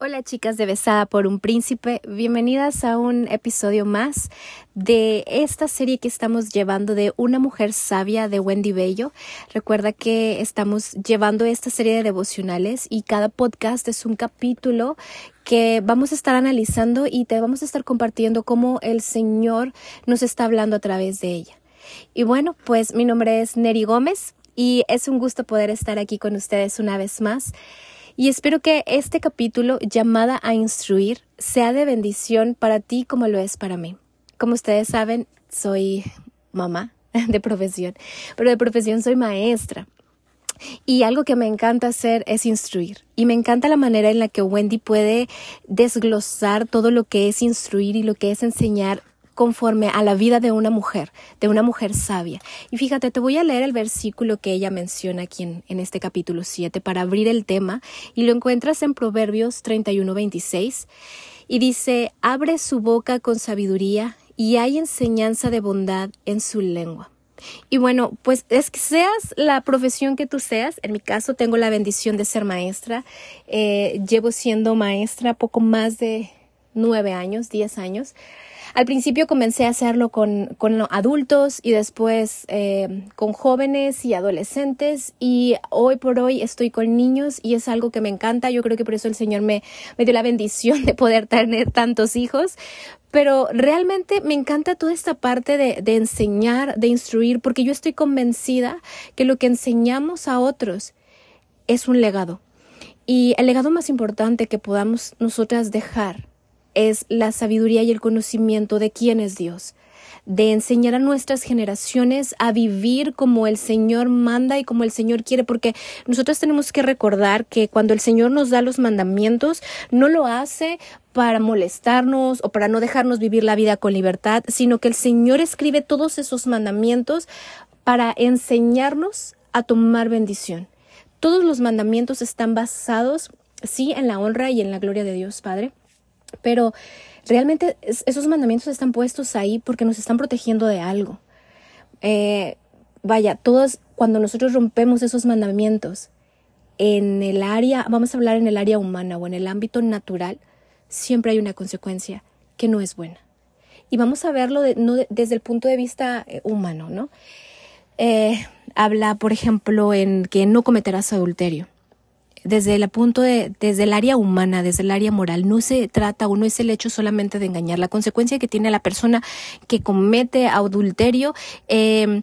Hola chicas de Besada por un Príncipe, bienvenidas a un episodio más de esta serie que estamos llevando de Una mujer sabia de Wendy Bello. Recuerda que estamos llevando esta serie de devocionales y cada podcast es un capítulo que vamos a estar analizando y te vamos a estar compartiendo cómo el Señor nos está hablando a través de ella. Y bueno, pues mi nombre es Neri Gómez y es un gusto poder estar aquí con ustedes una vez más y espero que este capítulo llamada a instruir sea de bendición para ti como lo es para mí. Como ustedes saben, soy mamá de profesión, pero de profesión soy maestra. Y algo que me encanta hacer es instruir. Y me encanta la manera en la que Wendy puede desglosar todo lo que es instruir y lo que es enseñar conforme a la vida de una mujer, de una mujer sabia. Y fíjate, te voy a leer el versículo que ella menciona aquí en, este capítulo 7 para abrir el tema y lo encuentras en Proverbios 31, 26 y dice, abre su boca con sabiduría y hay enseñanza de bondad en su lengua. Y bueno, pues es que seas la profesión que tú seas, en mi caso tengo la bendición de ser maestra, eh, llevo siendo maestra poco más de nueve años, diez años. Al principio comencé a hacerlo con, con adultos y después eh, con jóvenes y adolescentes y hoy por hoy estoy con niños y es algo que me encanta. Yo creo que por eso el Señor me, me dio la bendición de poder tener tantos hijos. Pero realmente me encanta toda esta parte de, de enseñar, de instruir, porque yo estoy convencida que lo que enseñamos a otros es un legado. Y el legado más importante que podamos nosotras dejar es la sabiduría y el conocimiento de quién es Dios, de enseñar a nuestras generaciones a vivir como el Señor manda y como el Señor quiere, porque nosotros tenemos que recordar que cuando el Señor nos da los mandamientos, no lo hace para molestarnos o para no dejarnos vivir la vida con libertad, sino que el Señor escribe todos esos mandamientos para enseñarnos a tomar bendición. Todos los mandamientos están basados, sí, en la honra y en la gloria de Dios Padre, pero realmente esos mandamientos están puestos ahí porque nos están protegiendo de algo. Eh, vaya, todos cuando nosotros rompemos esos mandamientos en el área, vamos a hablar en el área humana o en el ámbito natural, siempre hay una consecuencia que no es buena. Y vamos a verlo no desde el punto de vista eh, humano, ¿no? Eh, habla, por ejemplo, en que no cometerás adulterio desde el punto de, desde el área humana, desde el área moral, no se trata o no es el hecho solamente de engañar. La consecuencia que tiene la persona que comete adulterio eh,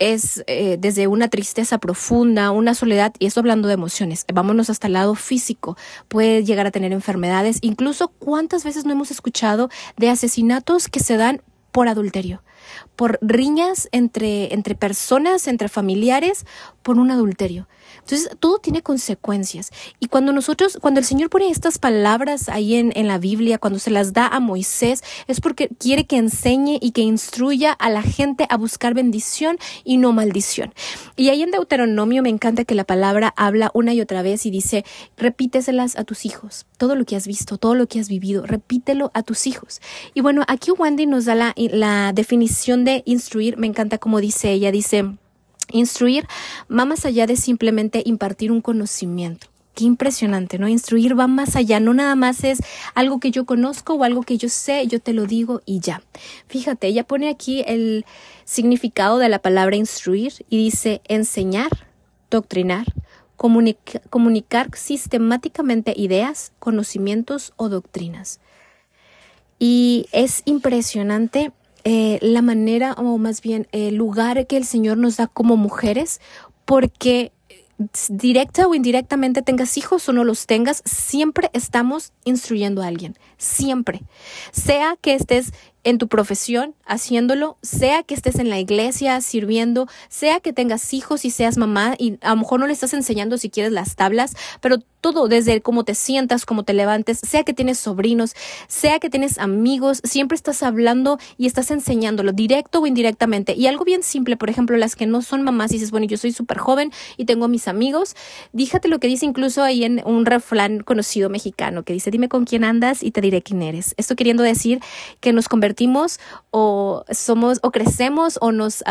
es eh, desde una tristeza profunda, una soledad, y esto hablando de emociones, vámonos hasta el lado físico, puede llegar a tener enfermedades, incluso cuántas veces no hemos escuchado de asesinatos que se dan por adulterio, por riñas entre, entre personas, entre familiares, por un adulterio. Entonces, todo tiene consecuencias. Y cuando nosotros, cuando el Señor pone estas palabras ahí en, en la Biblia, cuando se las da a Moisés, es porque quiere que enseñe y que instruya a la gente a buscar bendición y no maldición. Y ahí en Deuteronomio me encanta que la palabra habla una y otra vez y dice, repíteselas a tus hijos. Todo lo que has visto, todo lo que has vivido, repítelo a tus hijos. Y bueno, aquí Wendy nos da la, la definición de instruir. Me encanta como dice ella, dice, Instruir va más allá de simplemente impartir un conocimiento. Qué impresionante, ¿no? Instruir va más allá, no nada más es algo que yo conozco o algo que yo sé, yo te lo digo y ya. Fíjate, ella pone aquí el significado de la palabra instruir y dice enseñar, doctrinar, comunicar sistemáticamente ideas, conocimientos o doctrinas. Y es impresionante eh, la manera o más bien el lugar que el Señor nos da como mujeres, porque directa o indirectamente tengas hijos o no los tengas, siempre estamos instruyendo a alguien, siempre. Sea que estés en tu profesión haciéndolo, sea que estés en la iglesia sirviendo, sea que tengas hijos y seas mamá y a lo mejor no le estás enseñando si quieres las tablas, pero todo desde cómo te sientas, cómo te levantes, sea que tienes sobrinos, sea que tienes amigos, siempre estás hablando y estás enseñándolo, directo o indirectamente. Y algo bien simple, por ejemplo, las que no son mamás y dices, bueno, yo soy súper joven y tengo a mis amigos, díjate lo que dice incluso ahí en un refrán conocido mexicano que dice, dime con quién andas y te diré quién eres. Esto queriendo decir que nos convertimos o somos o crecemos o nos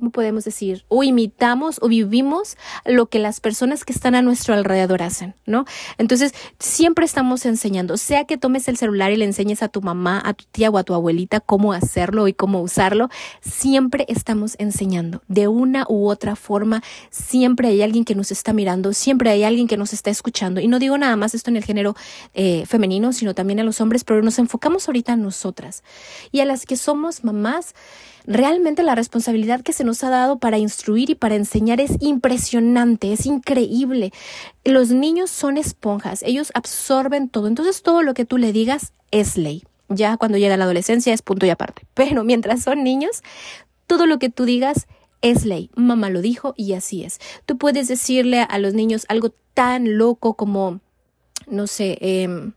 ¿cómo podemos decir? O imitamos o vivimos lo que las personas que están a nuestro alrededor hacen, ¿no? Entonces, siempre estamos enseñando, sea que tomes el celular y le enseñes a tu mamá, a tu tía o a tu abuelita cómo hacerlo y cómo usarlo, siempre estamos enseñando. De una u otra forma, siempre hay alguien que nos está mirando, siempre hay alguien que nos está escuchando. Y no digo nada más esto en el género eh, femenino, sino también a los hombres, pero nos enfocamos ahorita en nosotras. Y a las que somos mamás, Realmente la responsabilidad que se nos ha dado para instruir y para enseñar es impresionante, es increíble. Los niños son esponjas, ellos absorben todo, entonces todo lo que tú le digas es ley. Ya cuando llega la adolescencia es punto y aparte. Pero mientras son niños, todo lo que tú digas es ley. Mamá lo dijo y así es. Tú puedes decirle a los niños algo tan loco como, no sé, eh,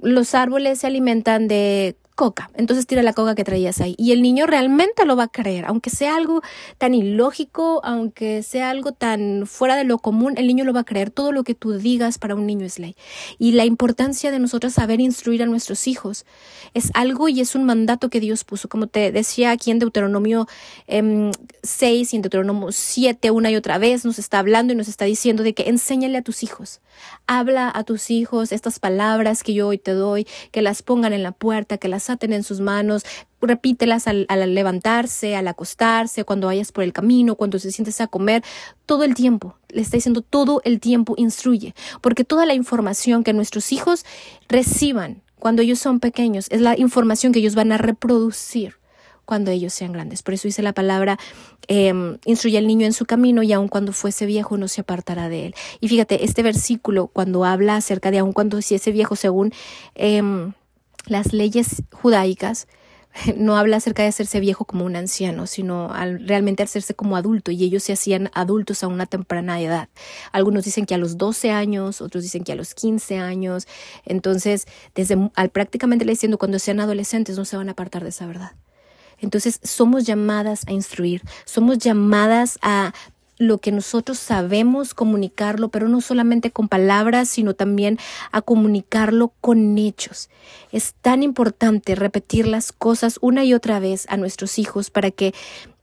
los árboles se alimentan de coca. Entonces tira la coca que traías ahí. Y el niño realmente lo va a creer, aunque sea algo tan ilógico, aunque sea algo tan fuera de lo común, el niño lo va a creer. Todo lo que tú digas para un niño es ley. Y la importancia de nosotros saber instruir a nuestros hijos es algo y es un mandato que Dios puso. Como te decía aquí en Deuteronomio 6 y en Deuteronomio 7, una y otra vez nos está hablando y nos está diciendo de que enséñale a tus hijos. Habla a tus hijos estas palabras que yo hoy te doy, que las pongan en la puerta, que las aten en sus manos, repítelas al, levantarse, al acostarse, cuando vayas por el camino, cuando se sientes a comer, todo el tiempo. Le está diciendo todo el tiempo instruye, porque toda la información que nuestros hijos reciban cuando ellos son pequeños es la información que ellos van a reproducir cuando ellos sean grandes. Por eso dice la palabra, em, instruye al niño en su camino y aun cuando fuese viejo no se apartará de él. Y fíjate, este versículo cuando habla acerca de aun cuando si ese viejo según... Em, las leyes judaicas no habla acerca de hacerse viejo como un anciano, sino al realmente hacerse como adulto y ellos se hacían adultos a una temprana edad. Algunos dicen que a los 12 años, otros dicen que a los 15 años. Entonces, desde al prácticamente le diciendo cuando sean adolescentes no se van a apartar de esa verdad. Entonces, somos llamadas a instruir, somos llamadas a lo que nosotros sabemos comunicarlo, pero no solamente con palabras, sino también a comunicarlo con hechos. Es tan importante repetir las cosas una y otra vez a nuestros hijos para que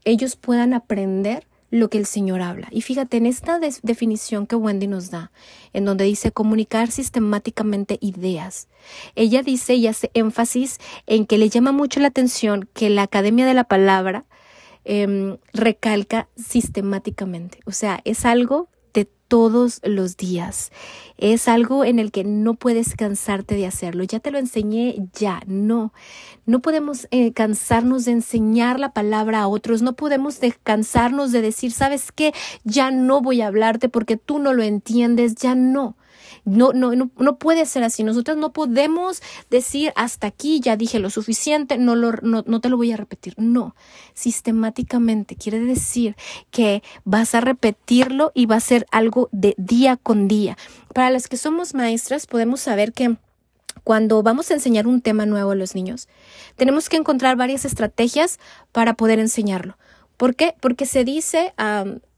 ellos puedan aprender lo que el Señor habla. Y fíjate en esta definición que Wendy nos da, en donde dice comunicar sistemáticamente ideas. Ella dice y hace énfasis en que le llama mucho la atención que la Academia de la Palabra Em, recalca sistemáticamente. O sea, es algo de todos los días. Es algo en el que no puedes cansarte de hacerlo. Ya te lo enseñé, ya, no. No podemos eh, cansarnos de enseñar la palabra a otros. No podemos cansarnos de decir, ¿sabes qué? Ya no voy a hablarte porque tú no lo entiendes, ya no. No, no, no, no puede ser así. Nosotros no podemos decir hasta aquí ya dije lo suficiente, no, lo, no, no te lo voy a repetir. No, sistemáticamente quiere decir que vas a repetirlo y va a ser algo de día con día. Para las que somos maestras podemos saber que cuando vamos a enseñar un tema nuevo a los niños, tenemos que encontrar varias estrategias para poder enseñarlo. ¿Por qué? Porque se dice,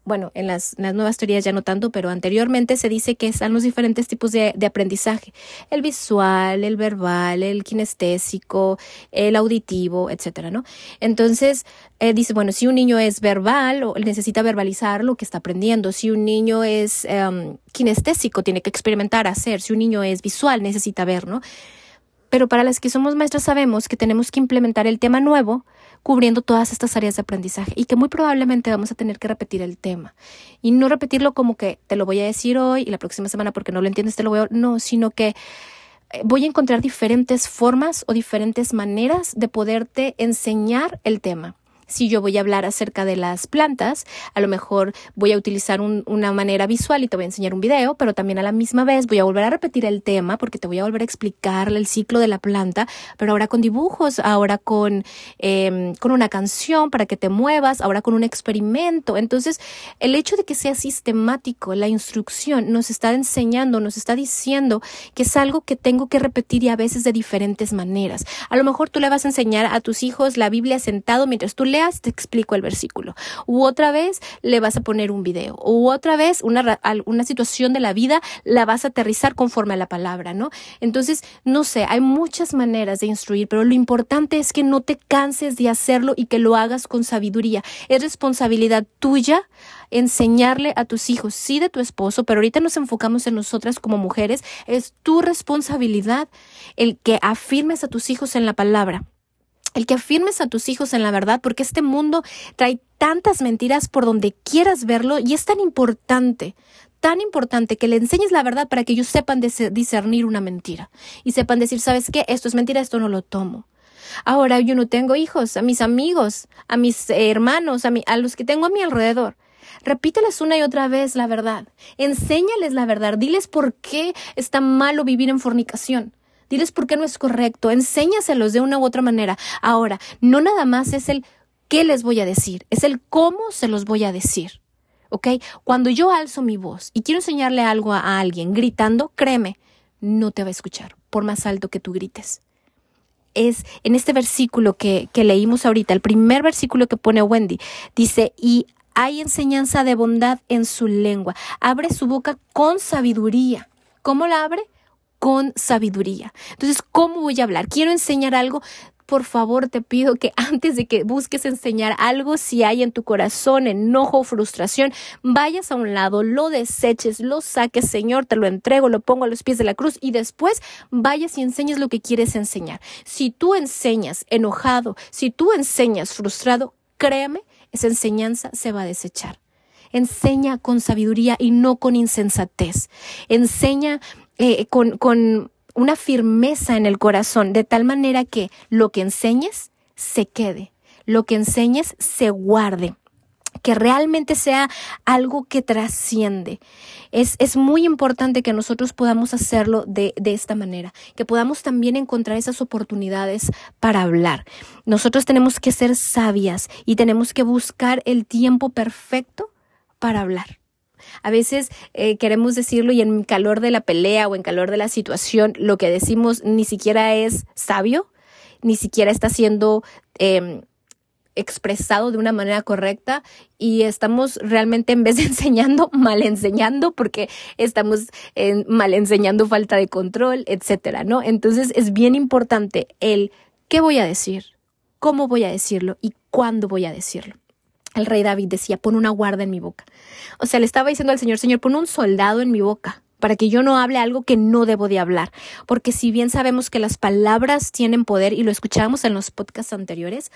bueno, en las, nuevas teorías ya no tanto, pero anteriormente se dice que están los diferentes tipos de, aprendizaje, el visual, el verbal, el kinestésico, el auditivo, etcétera, ¿no? Entonces, eh, dice, bueno, si un niño es verbal, o necesita verbalizar lo que está aprendiendo, si un niño es em, kinestésico, tiene que experimentar, hacer, si un niño es visual, necesita ver, ¿no? Pero para las que somos maestras sabemos que tenemos que implementar el tema nuevo cubriendo todas estas áreas de aprendizaje y que muy probablemente vamos a tener que repetir el tema. Y no repetirlo como que te lo voy a decir hoy y la próxima semana porque no lo entiendes te lo voy. No, sino que eh, voy a encontrar diferentes formas o diferentes maneras de poderte enseñar el tema si yo voy a hablar acerca de las plantas, a lo mejor voy a utilizar una manera visual y te voy a enseñar un video, pero también a la misma vez voy a volver a repetir el tema porque te voy a volver a explicar el ciclo de la planta, pero ahora con dibujos, ahora con, em, con una canción para que te muevas, ahora con un experimento. Entonces, el hecho de que sea sistemático, la instrucción nos está enseñando, nos está diciendo que es algo que tengo que repetir y a veces de diferentes maneras. A lo mejor tú le vas a enseñar a tus hijos la Biblia sentado mientras tú leas, te explico el versículo. U otra vez le vas a poner un video. U otra vez una, una situación de la vida la vas a aterrizar conforme a la palabra, ¿no? Entonces, no sé, hay muchas maneras de instruir, pero lo importante es que no te canses de hacerlo y que lo hagas con sabiduría. Es responsabilidad tuya enseñarle a tus hijos, sí de tu esposo, pero ahorita nos enfocamos en nosotras como mujeres, es tu responsabilidad el que afirmes a tus hijos en la palabra el que afirmes a tus hijos en la verdad, porque este mundo trae tantas mentiras por donde quieras verlo y es tan importante, tan importante que le enseñes la verdad para que ellos sepan discernir una mentira y sepan decir, ¿sabes qué? Esto es mentira, esto no lo tomo. Ahora yo no tengo hijos, a mis amigos, a mis hermanos, a, a los que tengo a mi alrededor. Repíteles una y otra vez la verdad. Enséñales la verdad. Diles por qué está malo vivir en fornicación. Diles por qué no es correcto. Enséñaselos de una u otra manera. Ahora, no nada más es el qué les voy a decir, es el cómo se los voy a decir. ¿Ok? Cuando yo alzo mi voz y quiero enseñarle algo a alguien gritando, créeme, no te va a escuchar, por más alto que tú grites es en este versículo que, que, leímos ahorita, el primer versículo que pone Wendy, dice, y hay enseñanza de bondad en su lengua. Abre su boca con sabiduría. ¿Cómo la abre? Con sabiduría. Entonces, ¿cómo voy a hablar? Quiero enseñar algo. Por favor, te pido que antes de que busques enseñar algo, si hay en tu corazón enojo frustración, vayas a un lado, lo deseches, lo saques, Señor, te lo entrego, lo pongo a los pies de la cruz y después vayas y enseñes lo que quieres enseñar. Si tú enseñas enojado, si tú enseñas frustrado, créeme esa enseñanza se va a desechar. Enseña con sabiduría y no con insensatez. Enseña eh, con, con una firmeza en el corazón, de tal manera que lo que enseñes se quede, lo que enseñes se guarde que realmente sea algo que trasciende. Es, es muy importante que nosotros podamos hacerlo de, de, esta manera, que podamos también encontrar esas oportunidades para hablar. Nosotros tenemos que ser sabias y tenemos que buscar el tiempo perfecto para hablar. A veces eh, queremos decirlo y en calor de la pelea o en calor de la situación, lo que decimos ni siquiera es sabio, ni siquiera está siendo em, expresado de una manera correcta y estamos realmente en vez de enseñando, mal enseñando porque estamos mal enseñando falta de control, etcétera, ¿no? Entonces es bien importante el qué voy a decir, cómo voy a decirlo y cuándo voy a decirlo. El rey David decía, pon una guarda en mi boca. O sea, le estaba diciendo al Señor, Señor, pon un soldado en mi boca para que yo no hable algo que no debo de hablar. Porque si bien sabemos que las palabras tienen poder y lo escuchábamos en los podcasts anteriores,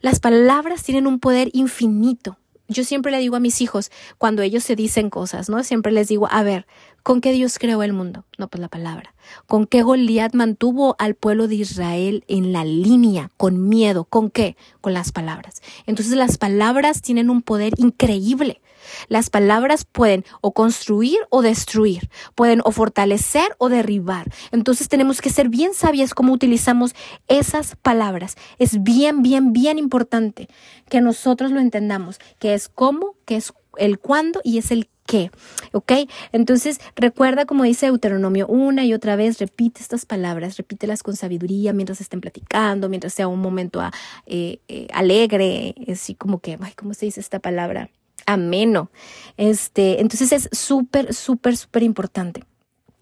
las palabras tienen un poder infinito. Yo siempre le digo a mis hijos, cuando ellos se dicen cosas, ¿no? Siempre les digo, a ver, ¿con qué Dios creó el mundo? No, pues la palabra. ¿Con qué Goliat mantuvo al pueblo de Israel en la línea, con miedo? ¿Con qué? Con las palabras. Entonces las palabras tienen un poder increíble. Las palabras pueden o construir o destruir, pueden o fortalecer o derribar. Entonces tenemos que ser bien sabias cómo utilizamos esas palabras. Es bien, bien, bien importante que nosotros lo entendamos, que es cómo, que es el cuándo y es el qué. ¿Ok? Entonces, recuerda, como dice Deuteronomio, una y otra vez, repite estas palabras, repítelas con sabiduría mientras estén platicando, mientras sea un momento ah, eh, eh, alegre, así como que, ay, ¿cómo se dice esta palabra? Ameno. Este, entonces es súper, súper, súper importante.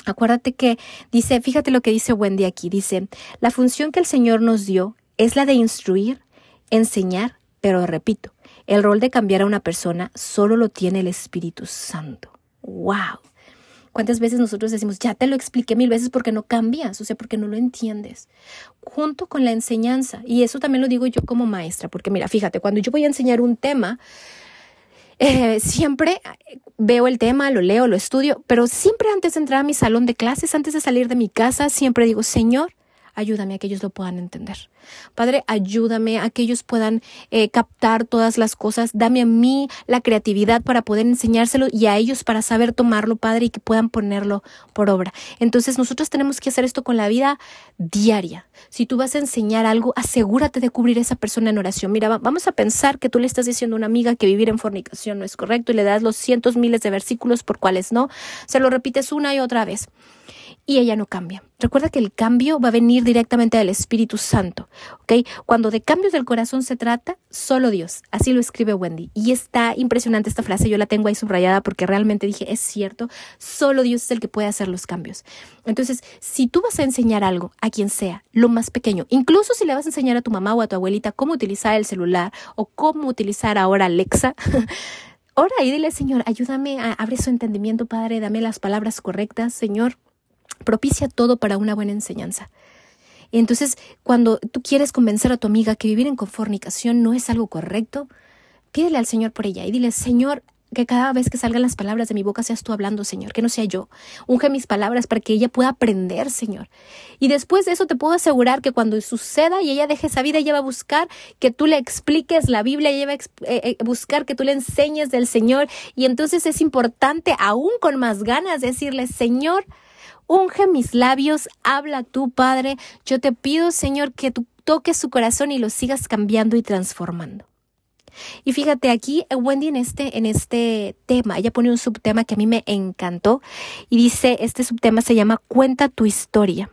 Acuérdate que dice, fíjate lo que dice Wendy aquí, dice, la función que el Señor nos dio es la de instruir, enseñar, pero repito, el rol de cambiar a una persona solo lo tiene el Espíritu Santo. ¡Wow! ¿Cuántas veces nosotros decimos, ya te lo expliqué mil veces porque no cambias, o sea, porque no lo entiendes? Junto con la enseñanza, y eso también lo digo yo como maestra, porque mira, fíjate, cuando yo voy a enseñar un tema, eh, siempre veo el tema, lo leo, lo estudio, pero siempre antes de entrar a mi salón de clases, antes de salir de mi casa, siempre digo, Señor, ayúdame a que ellos lo puedan entender. Padre, ayúdame a que ellos puedan eh, captar todas las cosas. Dame a mí la creatividad para poder enseñárselo y a ellos para saber tomarlo, Padre, y que puedan ponerlo por obra. Entonces nosotros tenemos que hacer esto con la vida diaria. Si tú vas a enseñar algo, asegúrate de cubrir a esa persona en oración. Mira, vamos a pensar que tú le estás diciendo a una amiga que vivir en fornicación no es correcto y le das los cientos miles de versículos por cuales no. Se lo repites una y otra vez y ella no cambia. Recuerda que el cambio va a venir directamente del Espíritu Santo, ¿ok? Cuando de cambios del corazón se trata, solo Dios. Así lo escribe Wendy. Y está impresionante esta frase, yo la tengo ahí subrayada porque realmente dije, es cierto, solo Dios es el que puede hacer los cambios. Entonces, si tú vas a enseñar algo a quien sea, lo más pequeño, incluso si le vas a enseñar a tu mamá o a tu abuelita cómo utilizar el celular o cómo utilizar ahora Alexa, Ora y dile, Señor, ayúdame a abrir su entendimiento, Padre, dame las palabras correctas, Señor propicia todo para una buena enseñanza. Entonces, cuando tú quieres convencer a tu amiga que vivir en confornicación no es algo correcto, pídele al Señor por ella y dile, Señor, que cada vez que salgan las palabras de mi boca seas tú hablando, Señor, que no sea yo. Unge mis palabras para que ella pueda aprender, Señor. Y después de eso te puedo asegurar que cuando suceda y ella deje esa vida, ella va a buscar que tú le expliques la Biblia, ella va a eh, eh, buscar que tú le enseñes del Señor. Y entonces es importante, aún con más ganas, decirle, Señor, Unge mis labios, habla tú, Padre. Yo te pido, Señor, que tú toques su corazón y lo sigas cambiando y transformando. Y fíjate aquí, eh, Wendy en este, en este tema, ella pone un subtema que a mí me encantó y dice, este subtema se llama Cuenta tu historia.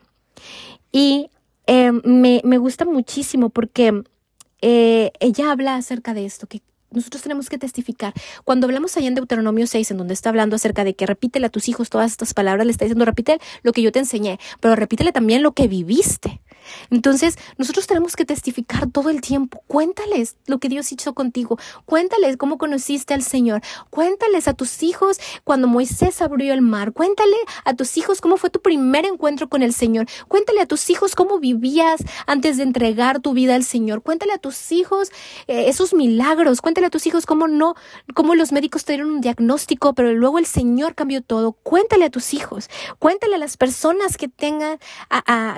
Y em, me, me, gusta muchísimo porque eh, ella habla acerca de esto, que nosotros tenemos que testificar. Cuando hablamos allá en Deuteronomio 6, en donde está hablando acerca de que repítele a tus hijos todas estas palabras, le está diciendo, repite lo que yo te enseñé, pero repítele también lo que viviste. Entonces, nosotros tenemos que testificar todo el tiempo. Cuéntales lo que Dios hizo contigo. Cuéntales cómo conociste al Señor. Cuéntales a tus hijos cuando Moisés abrió el mar. Cuéntale a tus hijos cómo fue tu primer encuentro con el Señor. Cuéntale a tus hijos cómo vivías antes de entregar tu vida al Señor. Cuéntale a tus hijos eh, esos milagros. Cuéntale a tus hijos cómo no, cómo los médicos te dieron un diagnóstico, pero luego el Señor cambió todo. Cuéntale a tus hijos. Cuéntale a las personas que tengan,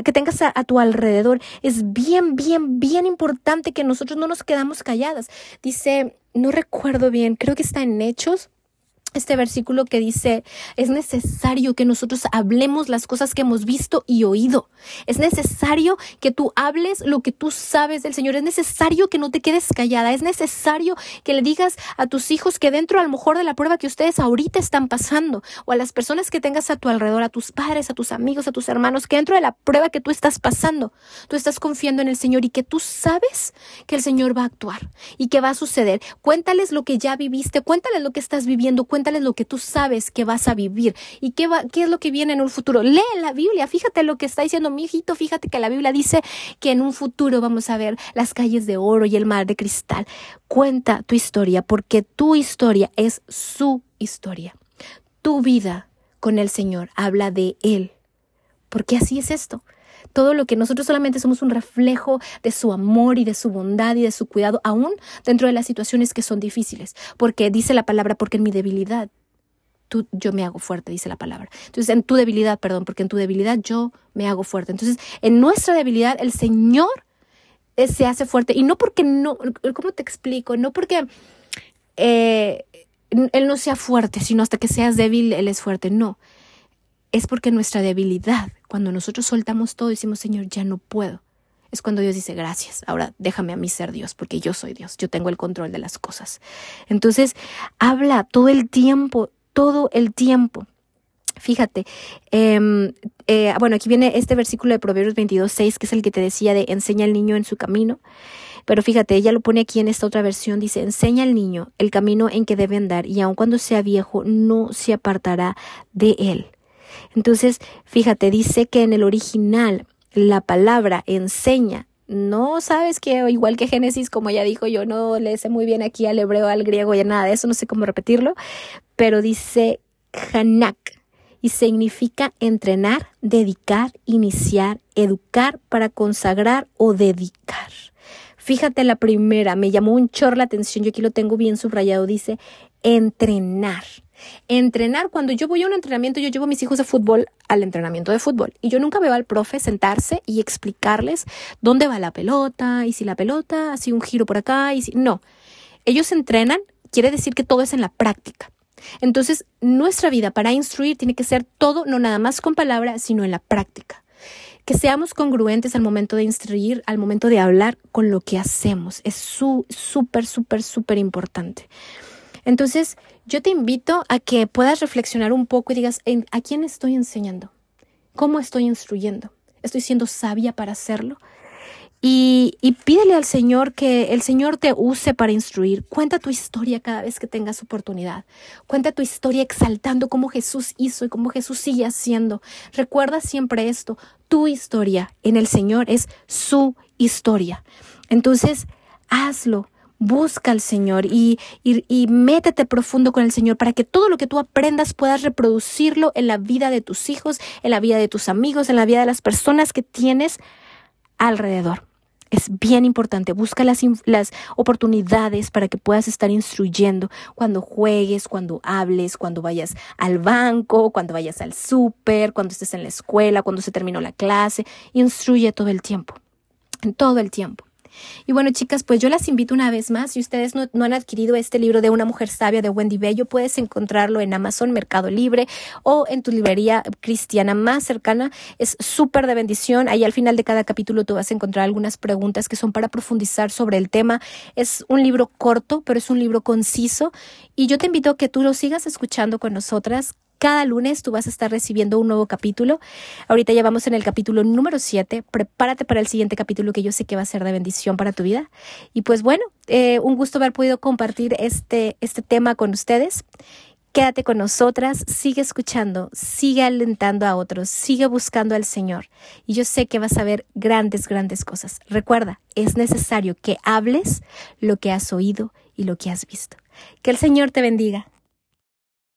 que tengas a, tu alrededor alrededor. Es bien, bien, bien importante que nosotros no nos quedamos calladas. Dice, no recuerdo bien, creo que está en Hechos este versículo que dice, es necesario que nosotros hablemos las cosas que hemos visto y oído. Es necesario que tú hables lo que tú sabes del Señor. Es necesario que no te quedes callada. Es necesario que le digas a tus hijos que dentro a lo mejor de la prueba que ustedes ahorita están pasando o a las personas que tengas a tu alrededor, a tus padres, a tus amigos, a tus hermanos, que dentro de la prueba que tú estás pasando, tú estás confiando en el Señor y que tú sabes que el Señor va a actuar y que va a suceder. Cuéntales lo que ya viviste, cuéntales lo que estás viviendo, cuéntales lo que tú sabes que vas a vivir y qué, va, es lo que viene en un futuro. Lee la Biblia, fíjate lo que está diciendo mi hijito, fíjate que la Biblia dice que en un futuro vamos a ver las calles de oro y el mar de cristal. Cuenta tu historia porque tu historia es su historia. Tu vida con el Señor habla de Él. Porque así es esto todo lo que nosotros solamente somos un reflejo de su amor y de su bondad y de su cuidado, aún dentro de las situaciones que son difíciles. Porque dice la palabra, porque en mi debilidad tú, yo me hago fuerte, dice la palabra. Entonces, en tu debilidad, perdón, porque en tu debilidad yo me hago fuerte. Entonces, en nuestra debilidad, el Señor eh, se hace fuerte. Y no porque no, ¿cómo te explico? No porque eh, Él no sea fuerte, sino hasta que seas débil, Él es fuerte. No es porque nuestra debilidad, cuando nosotros soltamos todo y decimos, Señor, ya no puedo, es cuando Dios dice, gracias, ahora déjame a mí ser Dios, porque yo soy Dios, yo tengo el control de las cosas. Entonces, habla todo el tiempo, todo el tiempo. Fíjate, em, eh, bueno, aquí viene este versículo de Proverbios 22, 6, que es el que te decía de enseña al niño en su camino. Pero fíjate, ella lo pone aquí en esta otra versión, dice, enseña al niño el camino en que debe andar y aun cuando sea viejo no se apartará de él. Entonces, fíjate, dice que en el original la palabra enseña no sabes que igual que Génesis, como ya dijo, yo no le sé muy bien aquí al hebreo, al griego y nada de eso, no sé cómo repetirlo, pero dice Hanak y significa entrenar, dedicar, iniciar, educar para consagrar o dedicar. Fíjate la primera, me llamó un chorro la atención, yo aquí lo tengo bien subrayado, dice entrenar. Entrenar, cuando yo voy a un entrenamiento, yo llevo a mis hijos de fútbol al entrenamiento de fútbol y yo nunca veo al profe sentarse y explicarles dónde va la pelota y si la pelota hace un giro por acá y si no. Ellos entrenan, quiere decir que todo es en la práctica. Entonces, nuestra vida para instruir tiene que ser todo, no nada más con palabras, sino en la práctica. Que seamos congruentes al momento de instruir, al momento de hablar con lo que hacemos. Es súper, súper, súper importante. Entonces, yo te invito a que puedas reflexionar un poco y digas, ¿a quién estoy enseñando? ¿Cómo estoy instruyendo? ¿Estoy siendo sabia para hacerlo? Y, y, pídele al Señor que el Señor te use para instruir. Cuenta tu historia cada vez que tengas oportunidad. Cuenta tu historia exaltando cómo Jesús hizo y cómo Jesús sigue haciendo. Recuerda siempre esto. Tu historia en el Señor es su historia. Entonces, hazlo. Busca al Señor y, métete profundo con el Señor para que todo lo que tú aprendas puedas reproducirlo en la vida de tus hijos, en la vida de tus amigos, en la vida de las personas que tienes alrededor. Es bien importante, busca las, las, oportunidades para que puedas estar instruyendo cuando juegues, cuando hables, cuando vayas al banco, cuando vayas al súper, cuando estés en la escuela, cuando se terminó la clase. Instruye todo el tiempo, todo el tiempo. Y bueno, chicas, pues yo las invito una vez más. Si ustedes no, han adquirido este libro de Una mujer sabia de Wendy Bello, puedes encontrarlo en Amazon, Mercado Libre o en tu librería cristiana más cercana. Es súper de bendición. Ahí al final de cada capítulo tú vas a encontrar algunas preguntas que son para profundizar sobre el tema. Es un libro corto, pero es un libro conciso. Y yo te invito a que tú lo sigas escuchando con nosotras cada lunes tú vas a estar recibiendo un nuevo capítulo. Ahorita ya vamos en el capítulo número 7. Prepárate para el siguiente capítulo que yo sé que va a ser de bendición para tu vida. Y pues bueno, eh, un gusto haber podido compartir este, este tema con ustedes. Quédate con nosotras, sigue escuchando, sigue alentando a otros, sigue buscando al Señor. Y yo sé que vas a ver grandes, grandes cosas. Recuerda, es necesario que hables lo que has oído y lo que has visto. Que el Señor te bendiga.